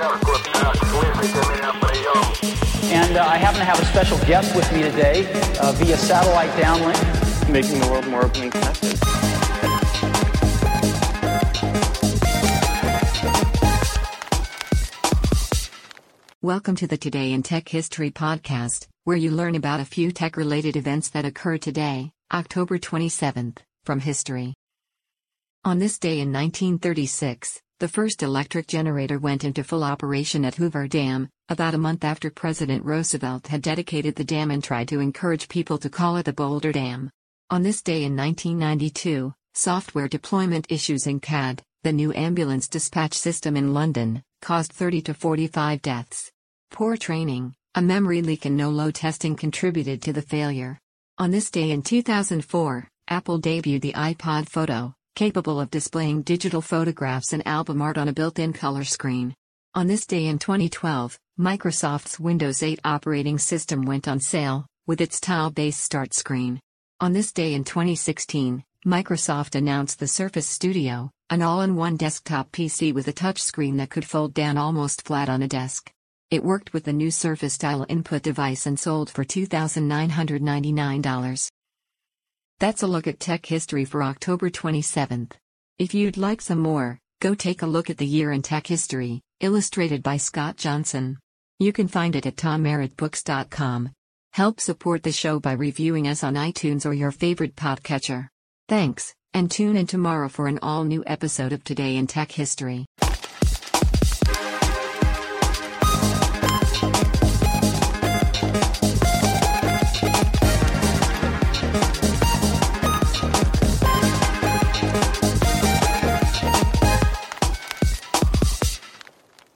And uh, I happen to have a special guest with me today uh, via satellite downlink. Making the world more open and connected. Welcome to the Today in Tech History podcast, where you learn about a few tech related events that occur today, October 27th, from history. On this day in 1936, the first electric generator went into full operation at Hoover Dam, about a month after President Roosevelt had dedicated the dam and tried to encourage people to call it the Boulder Dam. On this day in 1992, software deployment issues in CAD, the new ambulance dispatch system in London, caused 30 to 45 deaths. Poor training, a memory leak and no load testing contributed to the failure. On this day in 2004, Apple debuted the iPod Photo, capable of displaying digital photographs and album art on a built-in color screen. On this day in 2012, Microsoft's Windows 8 operating system went on sale, with its tile-based start screen. On this day in 2016, Microsoft announced the Surface Studio, an all-in-one desktop PC with a touchscreen that could fold down almost flat on a desk. It worked with the new Surface Dial input device and sold for $2,999. That's a look at tech history for October 27th. If you'd like some more, go take a look at the year in tech history, illustrated by Scott Johnson. You can find it at tommerrittbooks.com. Help support the show by reviewing us on iTunes or your favorite podcatcher. Thanks, and tune in tomorrow for an all new episode of Today in Tech History.